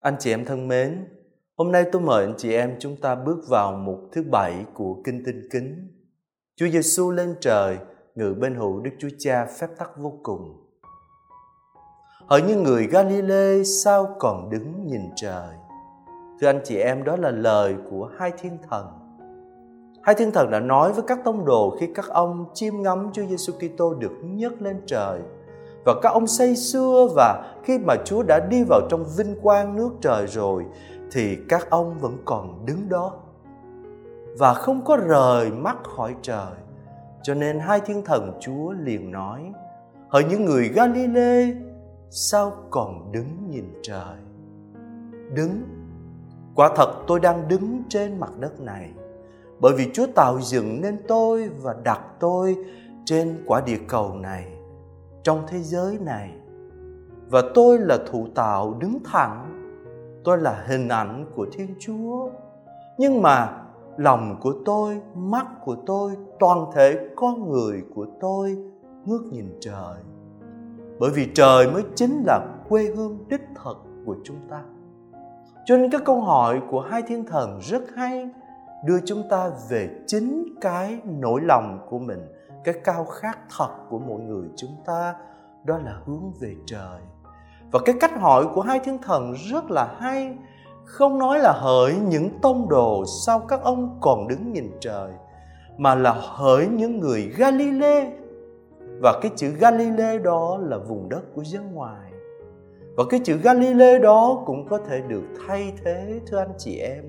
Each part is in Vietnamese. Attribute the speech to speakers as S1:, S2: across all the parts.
S1: Anh chị em thân mến, hôm nay tôi mời anh chị em chúng ta bước vào mục thứ bảy của Kinh Tinh Kính. Chúa Giêsu lên trời, ngự bên hữu Đức Chúa Cha phép tắc vô cùng. Hỡi những người galile sao còn đứng nhìn trời? Thưa anh chị em, đó là lời của hai thiên thần. Hai thiên thần đã nói với các tông đồ khi các ông chiêm ngắm Chúa Giêsu Kitô được nhấc lên trời – và các ông say xưa và khi mà Chúa đã đi vào trong vinh quang nước trời rồi thì các ông vẫn còn đứng đó và không có rời mắt khỏi trời. Cho nên hai thiên thần Chúa liền nói: Hỡi những người Galile, sao còn đứng nhìn trời? Đứng. Quả thật tôi đang đứng trên mặt đất này bởi vì Chúa tạo dựng nên tôi và đặt tôi trên quả địa cầu này trong thế giới này. Và tôi là thủ tạo đứng thẳng. Tôi là hình ảnh của thiên chúa. Nhưng mà lòng của tôi, mắt của tôi, toàn thể con người của tôi ngước nhìn trời. Bởi vì trời mới chính là quê hương đích thực của chúng ta. Cho nên các câu hỏi của hai thiên thần rất hay, đưa chúng ta về chính cái nỗi lòng của mình cái cao khát thật của mỗi người chúng ta, đó là hướng về trời. Và cái cách hỏi của hai thiên thần rất là hay. Không nói là hỡi những tông đồ sao các ông còn đứng nhìn trời, mà là hỡi những người Galile. Và cái chữ Galile đó là vùng đất của dân ngoài. Và cái chữ Galile đó cũng có thể được thay thế, thưa anh chị em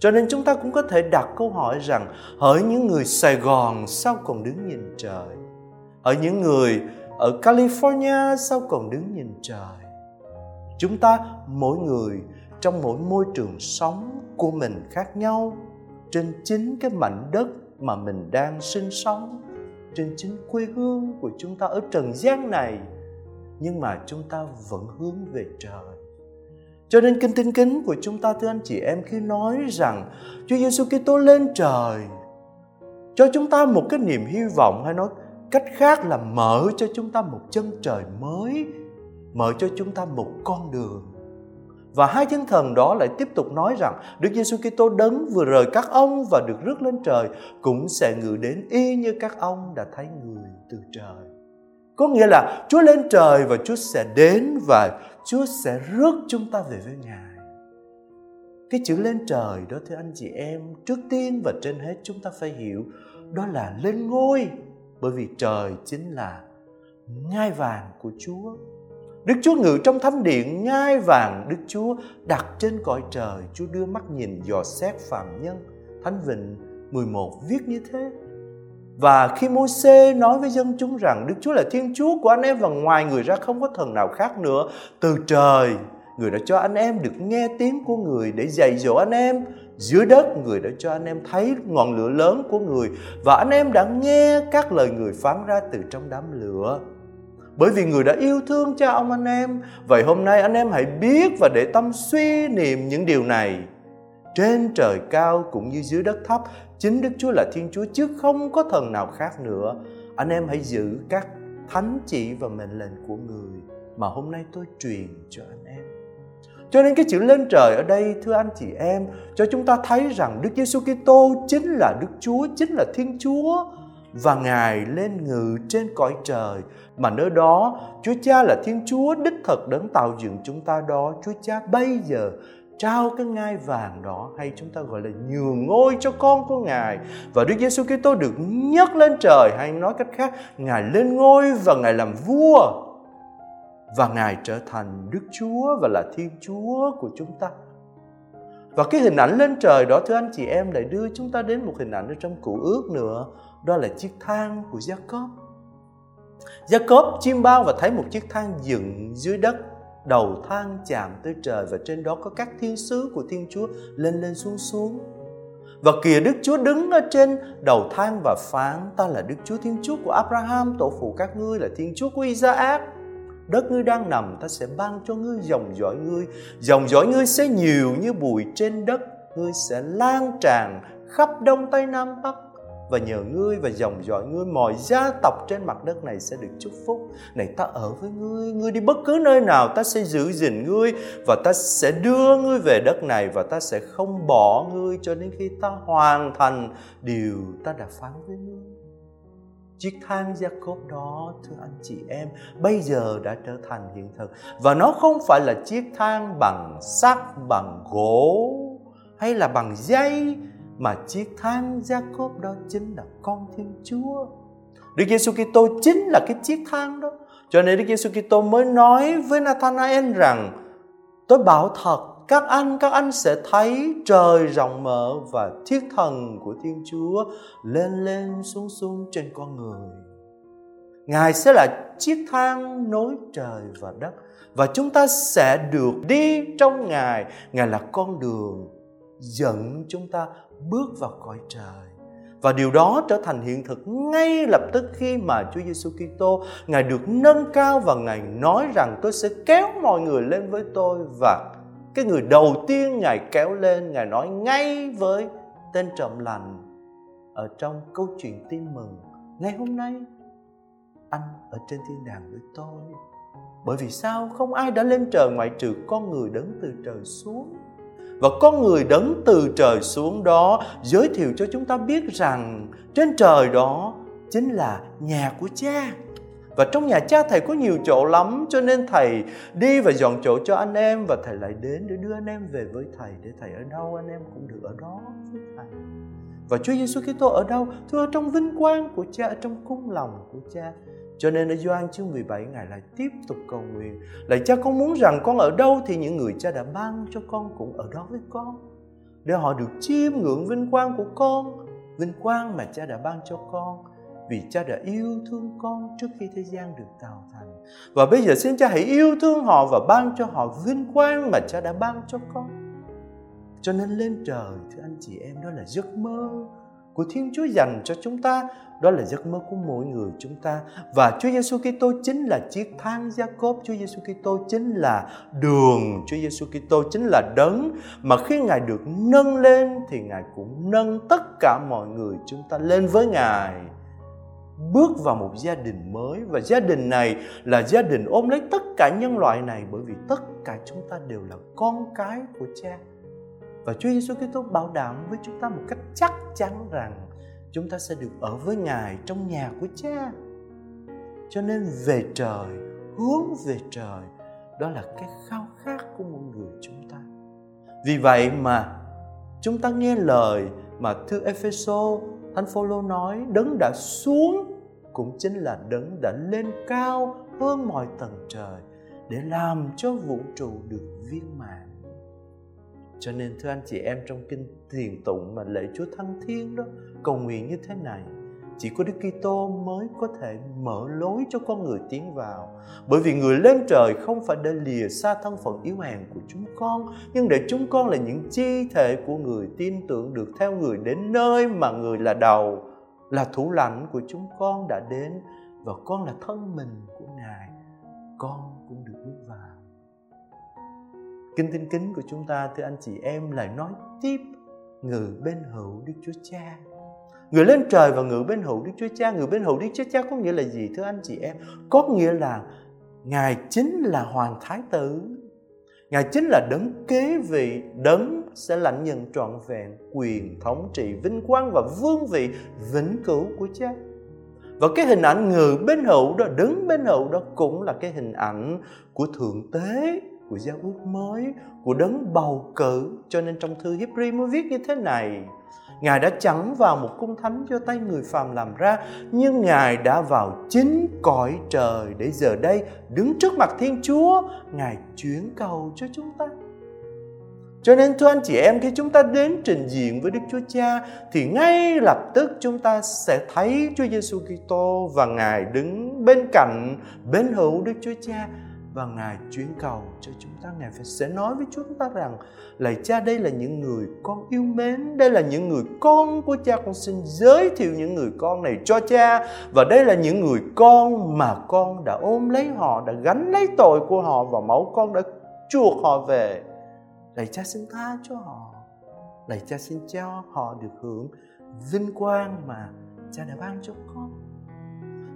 S1: cho nên chúng ta cũng có thể đặt câu hỏi rằng hỡi những người Sài Gòn sao còn đứng nhìn trời? Ở những người ở California sao còn đứng nhìn trời? Chúng ta, mỗi người, trong mỗi môi trường sống của mình khác nhau, trên chính cái mảnh đất mà mình đang sinh sống, trên chính quê hương của chúng ta ở trần gian này, nhưng mà chúng ta vẫn hướng về trời cho nên kinh tinh kính của chúng ta, thưa anh chị em, khi nói rằng Chúa Giêsu Kitô lên trời, cho chúng ta một cái niềm hy vọng hay nói cách khác là mở cho chúng ta một chân trời mới, mở cho chúng ta một con đường và hai chân thần đó lại tiếp tục nói rằng Đức Giêsu Kitô đấng vừa rời các ông và được rước lên trời, cũng sẽ ngự đến y như các ông đã thấy người từ trời. Có nghĩa là Chúa lên trời và Chúa sẽ đến và Chúa sẽ rước chúng ta về với Ngài. Cái chữ lên trời đó thưa anh chị em, trước tiên và trên hết chúng ta phải hiểu đó là lên ngôi bởi vì trời chính là ngai vàng của Chúa. Đức Chúa ngự trong thánh điện ngai vàng Đức Chúa đặt trên cõi trời Chúa đưa mắt nhìn dò xét phạm nhân Thánh Vịnh 11 viết như thế và khi môi xe nói với dân chúng rằng Đức Chúa là Thiên Chúa của anh em và ngoài người ra không có thần nào khác nữa, từ trời, người đã cho anh em được nghe tiếng của người để dạy dỗ anh em. Dưới đất, người đã cho anh em thấy ngọn lửa lớn của người và anh em đã nghe các lời người phán ra từ trong đám lửa. Bởi vì người đã yêu thương cha ông anh em, vậy hôm nay anh em hãy biết và để tâm suy niệm những điều này. Trên trời cao cũng như dưới đất thấp chính đức chúa là thiên chúa chứ không có thần nào khác nữa. Anh em hãy giữ các thánh chỉ và mệnh lệnh của người mà hôm nay tôi truyền cho anh em. Cho nên cái chữ lên trời ở đây thưa anh chị em cho chúng ta thấy rằng Đức Giêsu Kitô chính là Đức Chúa, chính là Thiên Chúa và Ngài lên ngự trên cõi trời. Mà nơi đó Chúa Cha là Thiên Chúa đích thực đấng tạo dựng chúng ta đó. Chúa Cha bây giờ trao cái ngai vàng đó hay chúng ta gọi là nhường ngôi cho con của Ngài và Đức Giêsu Kitô được nhấc lên trời hay nói cách khác Ngài lên ngôi và Ngài làm vua và Ngài trở thành Đức Chúa và là Thiên Chúa của chúng ta. Và cái hình ảnh lên trời đó thưa anh chị em lại đưa chúng ta đến một hình ảnh ở trong cựu ước nữa, đó là chiếc thang của Jacob. Jacob chim bao và thấy một chiếc thang dựng dưới đất, đầu thang chạm tới trời và trên đó có các thiên sứ của Thiên Chúa lên lên xuống xuống. Và kìa Đức Chúa đứng ở trên đầu thang và phán ta là Đức Chúa Thiên Chúa của Abraham, tổ phụ các ngươi là Thiên Chúa của Isaac. Đất ngươi đang nằm ta sẽ ban cho ngươi dòng dõi ngươi. Dòng dõi ngươi sẽ nhiều như bụi trên đất ngươi sẽ lan tràn khắp đông tây nam bắc và nhờ ngươi và dòng dõi ngươi, mọi gia tộc trên mặt đất này sẽ được chúc phúc. Này, ta ở với ngươi ngươi đi bất cứ nơi nào, ta sẽ giữ gìn ngươi và ta sẽ đưa ngươi về đất này và ta sẽ không bỏ ngươi cho đến khi ta hoàn thành điều ta đã phán với ngươi. Chiếc thang Jacob đó, thưa anh chị em, bây giờ đã trở thành hiện thực. Và nó không phải là chiếc thang bằng sắt, bằng gỗ hay là bằng dây mà chiếc thang Jacob đó chính là con Thiên Chúa. Đức Giêsu Kitô chính là cái chiếc thang đó. Cho nên Đức Giêsu Kitô mới nói với Nathanael rằng, tôi bảo thật, các anh các anh sẽ thấy trời rộng mở và thiết thần của Thiên Chúa lên lên xuống xuống trên con người. Ngài sẽ là chiếc thang nối trời và đất và chúng ta sẽ được đi trong Ngài. Ngài là con đường dẫn chúng ta bước vào cõi trời. Và điều đó trở thành hiện thực ngay lập tức khi mà Chúa Giêsu Kitô, Ngài được nâng cao và Ngài nói rằng tôi sẽ kéo mọi người lên với tôi và cái người đầu tiên Ngài kéo lên, Ngài nói ngay với tên trộm lành. Ở trong câu chuyện tin mừng, ngày hôm nay, anh ở trên thiên đàng với tôi. Bởi vì sao? Không ai đã lên trời ngoại trừ con người đến từ trời xuống và con người đấng từ trời xuống đó giới thiệu cho chúng ta biết rằng trên trời đó chính là nhà của cha và trong nhà cha thầy có nhiều chỗ lắm cho nên thầy đi và dọn chỗ cho anh em và thầy lại đến để đưa anh em về với thầy để thầy ở đâu anh em cũng được ở đó với thầy và Chúa Giêsu Kitô ở đâu? Thưa ở trong vinh quang của Cha, ở trong cung lòng của Cha. Cho nên ở Doan chương 17 Ngài lại tiếp tục cầu nguyện. Lại cha, con muốn rằng con ở đâu thì những người cha đã ban cho con cũng ở đó với con. Để họ được chiêm ngưỡng vinh quang của con, Vinh quang mà cha đã ban cho con. Vì cha đã yêu thương con trước khi thế gian được tạo thành. Và bây giờ xin cha hãy yêu thương họ và ban cho họ vinh quang mà cha đã ban cho con. Cho nên lên trời, thưa anh chị em, đó là giấc mơ của Thiên Chúa dành cho chúng ta, đó là giấc mơ của mỗi người chúng ta. Và Chúa Giêsu Kitô chính là chiếc thang gia cốp. Chúa Giêsu Kitô chính là đường. Chúa Giêsu Kitô chính là đấng. Mà khi Ngài được nâng lên, thì Ngài cũng nâng tất cả mọi người chúng ta lên với Ngài. Bước vào một gia đình mới. Và gia đình này là gia đình ôm lấy tất cả nhân loại này, bởi vì tất cả chúng ta đều là con cái của cha và Chúa Giêsu Kitô bảo đảm với chúng ta một cách chắc chắn rằng chúng ta sẽ được ở với Ngài trong nhà của Cha. Cho nên về trời, hướng về trời, đó là cái khao khát của mỗi người chúng ta. Vì vậy mà chúng ta nghe lời mà thư Epheso Thánh Phaolô nói đấng đã xuống cũng chính là đấng đã lên cao hơn mọi tầng trời để làm cho vũ trụ được viên mãn cho nên thưa anh chị em trong kinh thiền tụng mà lễ Chúa Thăng Thiên đó cầu nguyện như thế này chỉ có Đức Kitô mới có thể mở lối cho con người tiến vào. Bởi vì người lên trời không phải để lìa xa thân phận yếu hèn của chúng con, nhưng để chúng con là những chi thể của người tin tưởng được theo người đến nơi mà người là đầu, là thủ lãnh của chúng con đã đến và con là thân mình của Ngài. Con cũng được. Kinh Thánh kính của chúng ta thưa anh chị em lại nói tiếp ngự bên hữu Đức Chúa Cha. Người lên trời và ngự bên hữu Đức Chúa Cha, người bên hữu Đức Chúa Cha có nghĩa là gì thưa anh chị em? Có nghĩa là Ngài chính là Hoàng Thái Tử. Ngài chính là đấng kế vị, đấng sẽ lãnh nhận trọn vẹn quyền thống trị, vinh quang và vương vị vĩnh cửu của Cha. Và cái hình ảnh ngự bên hữu đó, đứng bên hữu đó cũng là cái hình ảnh của Thượng Tế của giao ước mới, của đấng bầu cử. Cho nên trong thư Hebrew mới viết như thế này, Ngài đã chẳng vào một cung thánh do tay người phàm làm ra, Nhưng Ngài đã vào chính cõi trời Để giờ đây đứng trước mặt Thiên Chúa, Ngài chuyển cầu cho chúng ta. Cho nên thưa anh chị em, khi chúng ta đến trình diện với Đức Chúa Cha, thì ngay lập tức chúng ta sẽ thấy Chúa Giêsu Kitô và Ngài đứng bên cạnh, bên hữu Đức Chúa Cha và Ngài chuyển cầu cho chúng ta. Ngài phải sẽ nói với chúng ta rằng, Lạy cha, đây là những người con yêu mến, Đây là những người con của cha. Con xin giới thiệu những người con này cho cha, Và đây là những người con mà con đã ôm lấy họ, Đã gánh lấy tội của họ, Và máu con đã chuộc họ về. Lạy cha xin tha cho họ. Lạy cha xin cho họ được hưởng vinh quang mà cha đã ban cho con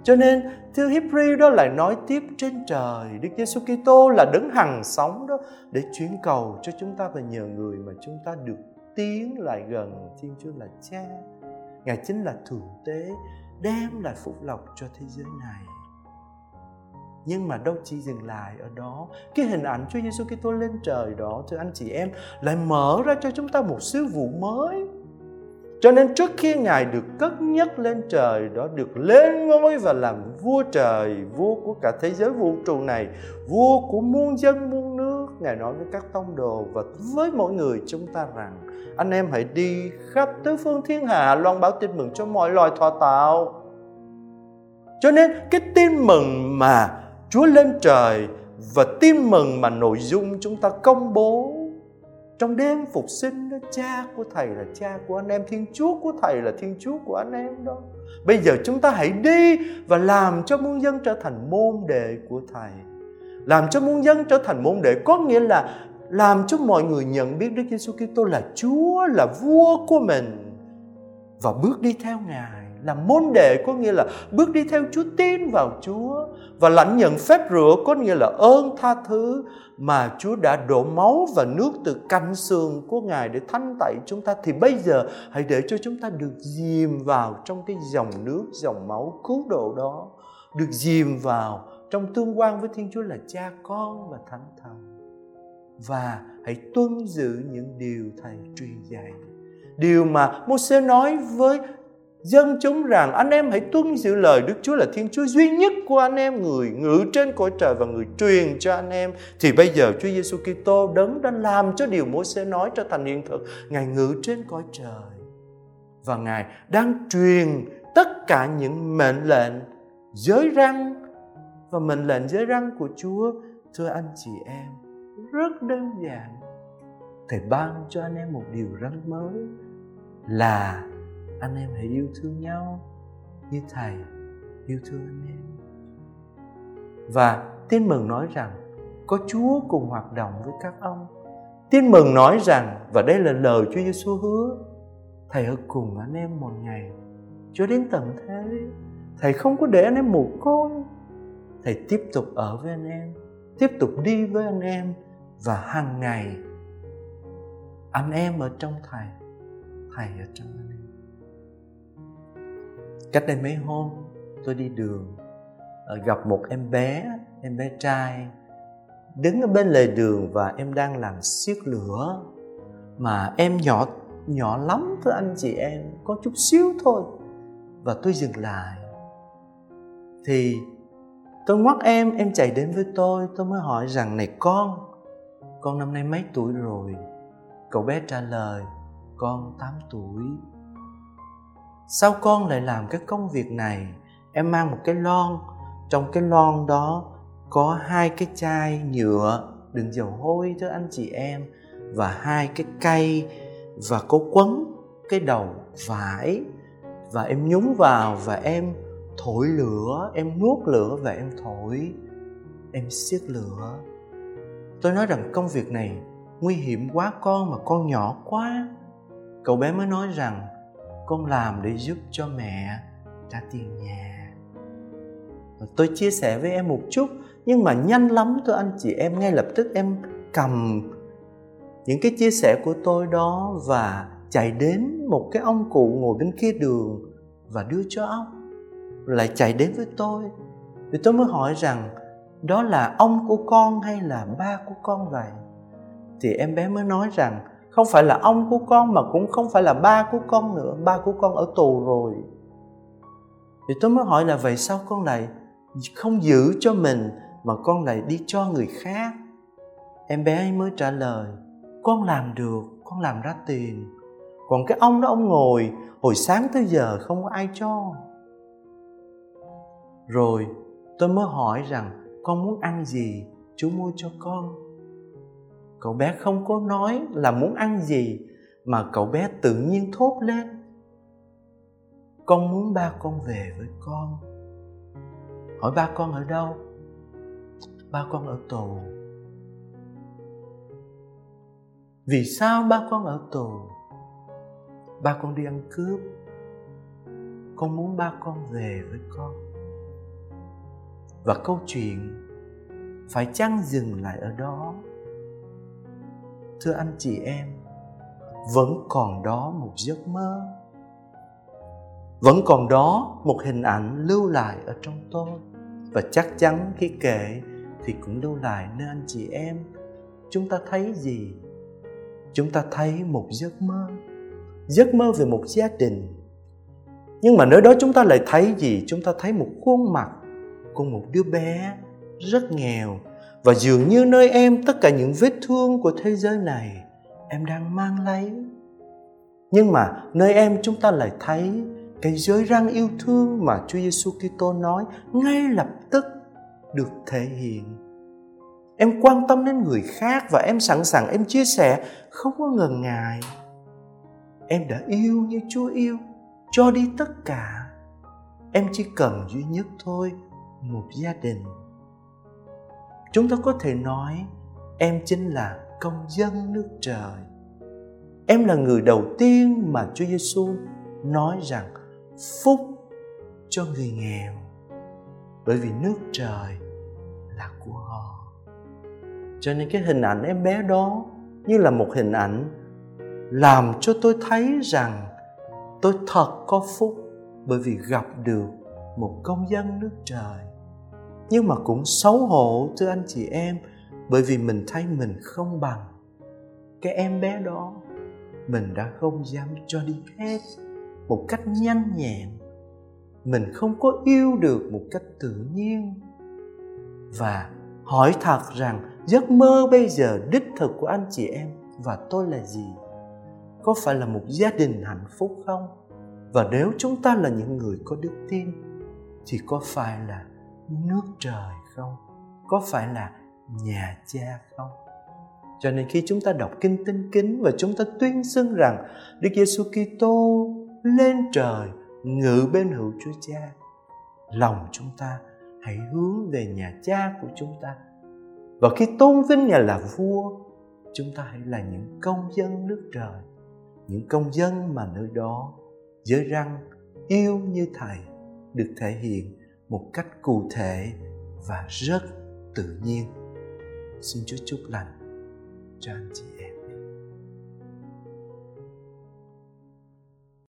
S1: cho nên thư Hebrew đó lại nói tiếp trên trời, Đức Giêsu Kitô là đứng hằng sống đó để chuyển cầu cho chúng ta và nhờ người mà chúng ta được tiến lại gần Thiên Chúa là Cha. Ngài chính là thượng tế đem lại phúc lộc cho thế giới này. Nhưng mà đâu chỉ dừng lại ở đó, Cái hình ảnh Chúa Giêsu Kitô lên trời đó, Thưa anh chị em, Lại mở ra cho chúng ta một sứ vụ mới cho nên trước khi Ngài được cất nhắc lên trời đó được lên ngôi và làm vua trời, vua của cả thế giới vũ trụ này, vua của muôn dân muôn nước, Ngài nói với các tông đồ và với mỗi người chúng ta rằng anh em hãy đi khắp tứ phương thiên hạ loan báo tin mừng cho mọi loài thọ tạo. Cho nên cái tin mừng mà Chúa lên trời và tin mừng mà nội dung chúng ta công bố trong đêm phục sinh đó, cha của thầy là cha của anh em, thiên chúa của thầy là thiên chúa của anh em đó. Bây giờ chúng ta hãy đi và làm cho muôn dân trở thành môn đệ của thầy. Làm cho muôn dân trở thành môn đệ có nghĩa là làm cho mọi người nhận biết Đức Giêsu Kitô là Chúa, là vua của mình và bước đi theo Ngài là môn đệ có nghĩa là bước đi theo Chúa, tin vào Chúa và lãnh nhận phép rửa có nghĩa là ơn tha thứ mà Chúa đã đổ máu và nước từ canh xương của Ngài để thanh tẩy chúng ta. Thì bây giờ, hãy để cho chúng ta được dìm vào trong cái dòng nước, dòng máu cứu độ đó, được dìm vào trong tương quan với Thiên Chúa là Cha, Con và Thánh Thần. Và hãy tuân giữ những điều thầy truyền dạy. Điều mà Moses nói với dân chúng rằng anh em hãy tuân giữ lời Đức Chúa là Thiên Chúa duy nhất của anh em, người ngự trên cõi trời và người truyền cho anh em. Thì bây giờ Chúa Giêsu Kitô đấng đã làm cho điều mỗi sẽ nói trở thành hiện thực. Ngài ngự trên cõi trời. Và ngài đang truyền tất cả những mệnh lệnh giới răng và mệnh lệnh giới răng của Chúa, thưa anh chị em, rất đơn giản. Thầy ban cho anh em một điều răng mới là anh em hãy yêu thương nhau như thầy yêu thương anh em và tin mừng nói rằng có Chúa cùng hoạt động với các ông. Tin mừng nói rằng và đây là lời Chúa Giêsu hứa, thầy ở cùng anh em một ngày cho đến tận thế. Thầy không có để anh em mù côi. Thầy tiếp tục ở với anh em, tiếp tục đi với anh em và hàng ngày anh em ở trong thầy, thầy ở trong anh em cách đây mấy hôm, tôi đi đường ờ, gặp một em bé em bé trai, đứng ở bên lề đường và em đang làm xiết lửa. Mà em nhỏ nhỏ lắm thưa anh chị em, có chút xíu thôi. Và tôi dừng lại. Thì tôi ngoắt em em chạy đến với tôi tôi mới hỏi rằng, này con con năm nay mấy tuổi rồi? Cậu bé trả lời, con 8 tuổi sao con lại làm cái công việc này? Em mang một cái lon. Trong cái lon đó có hai cái chai nhựa đựng dầu hôi thưa anh chị em và hai cái cây và có quấn cái đầu vải. Và em nhúng vào và em thổi lửa, em nuốt lửa và em thổi. Em siết lửa. Tôi nói rằng công việc này nguy hiểm quá con mà con nhỏ quá. Cậu bé mới nói rằng con làm để giúp cho mẹ trả tiền nhà. Tôi chia sẻ với em một chút, nhưng mà nhanh lắm thôi anh chị em ngay lập tức em cầm những cái chia sẻ của tôi đó và chạy đến một cái ông cụ ngồi bên kia đường và đưa cho ông. Lại chạy đến với tôi, thì tôi mới hỏi rằng, đó là ông của con hay là ba của con vậy? Thì em bé mới nói rằng không phải là ông của con mà cũng không phải là ba của con nữa. Ba của con ở tù rồi. Thì tôi mới hỏi là, vậy sao con lại không giữ cho mình mà con lại đi cho người khác? Em bé ấy mới trả lời, con làm được, con làm ra tiền. Còn cái ông đó, ông ngồi, hồi sáng tới giờ không có ai cho. Rồi tôi mới hỏi rằng, con muốn ăn gì? Chú mua cho con cậu bé không có nói là muốn ăn gì mà cậu bé tự nhiên thốt lên. Con muốn ba con về với con. Hỏi ba con ở đâu? Ba con ở tù. Vì sao ba con ở tù? Ba con đi ăn cướp. Con muốn ba con về với con. Và câu chuyện phải chăng dừng lại ở đó? Thưa anh chị em, vẫn còn đó một giấc mơ. Vẫn còn đó một hình ảnh lưu lại ở trong tôi. Và chắc chắn khi kể thì cũng lưu lại nơi anh chị em. Chúng ta thấy gì? Chúng ta thấy một giấc mơ. Giấc mơ về một gia đình. Nhưng mà nơi đó chúng ta lại thấy gì? Chúng ta thấy một khuôn mặt của một đứa bé rất nghèo và dường như nơi em tất cả những vết thương của thế giới này em đang mang lấy nhưng mà nơi em chúng ta lại thấy cái giới răng yêu thương mà Chúa Giêsu Kitô nói ngay lập tức được thể hiện. Em quan tâm đến người khác và em sẵn sàng em chia sẻ không có ngần ngại. Em đã yêu như Chúa yêu, cho đi tất cả. Em chỉ cần duy nhất thôi, một gia đình. Chúng ta có thể nói, em chính là công dân nước trời. Em là người đầu tiên mà Chúa Giêsu nói rằng phúc cho người nghèo, bởi vì nước trời là của họ cho nên cái hình ảnh em bé đó như là một hình ảnh làm cho tôi thấy rằng tôi thật có phúc bởi vì gặp được một công dân nước trời nhưng mà cũng xấu hổ, thưa anh chị em, bởi vì mình thấy mình không bằng cái em bé đó. Mình đã không dám cho đi hết một cách nhanh nhẹn. Mình không có yêu được một cách tự nhiên. Và hỏi thật rằng, giấc mơ bây giờ đích thực của anh chị em và tôi là gì? Có phải là một gia đình hạnh phúc không? Và nếu chúng ta là những người có đức tin, thì có phải là nước trời không có phải là nhà cha không cho nên khi chúng ta đọc kinh tinh kính và chúng ta tuyên xưng rằng Đức Giêsu Kitô lên trời ngự bên hữu Chúa Cha. Lòng chúng ta hãy hướng về nhà cha của chúng ta. Và khi tôn vinh Ngài là vua, chúng ta hãy là những công dân nước trời, những công dân mà nơi đó giới răng yêu như Thầy được thể hiện một cách cụ thể và rất tự nhiên. Xin Chúa chúc lành cho anh chị.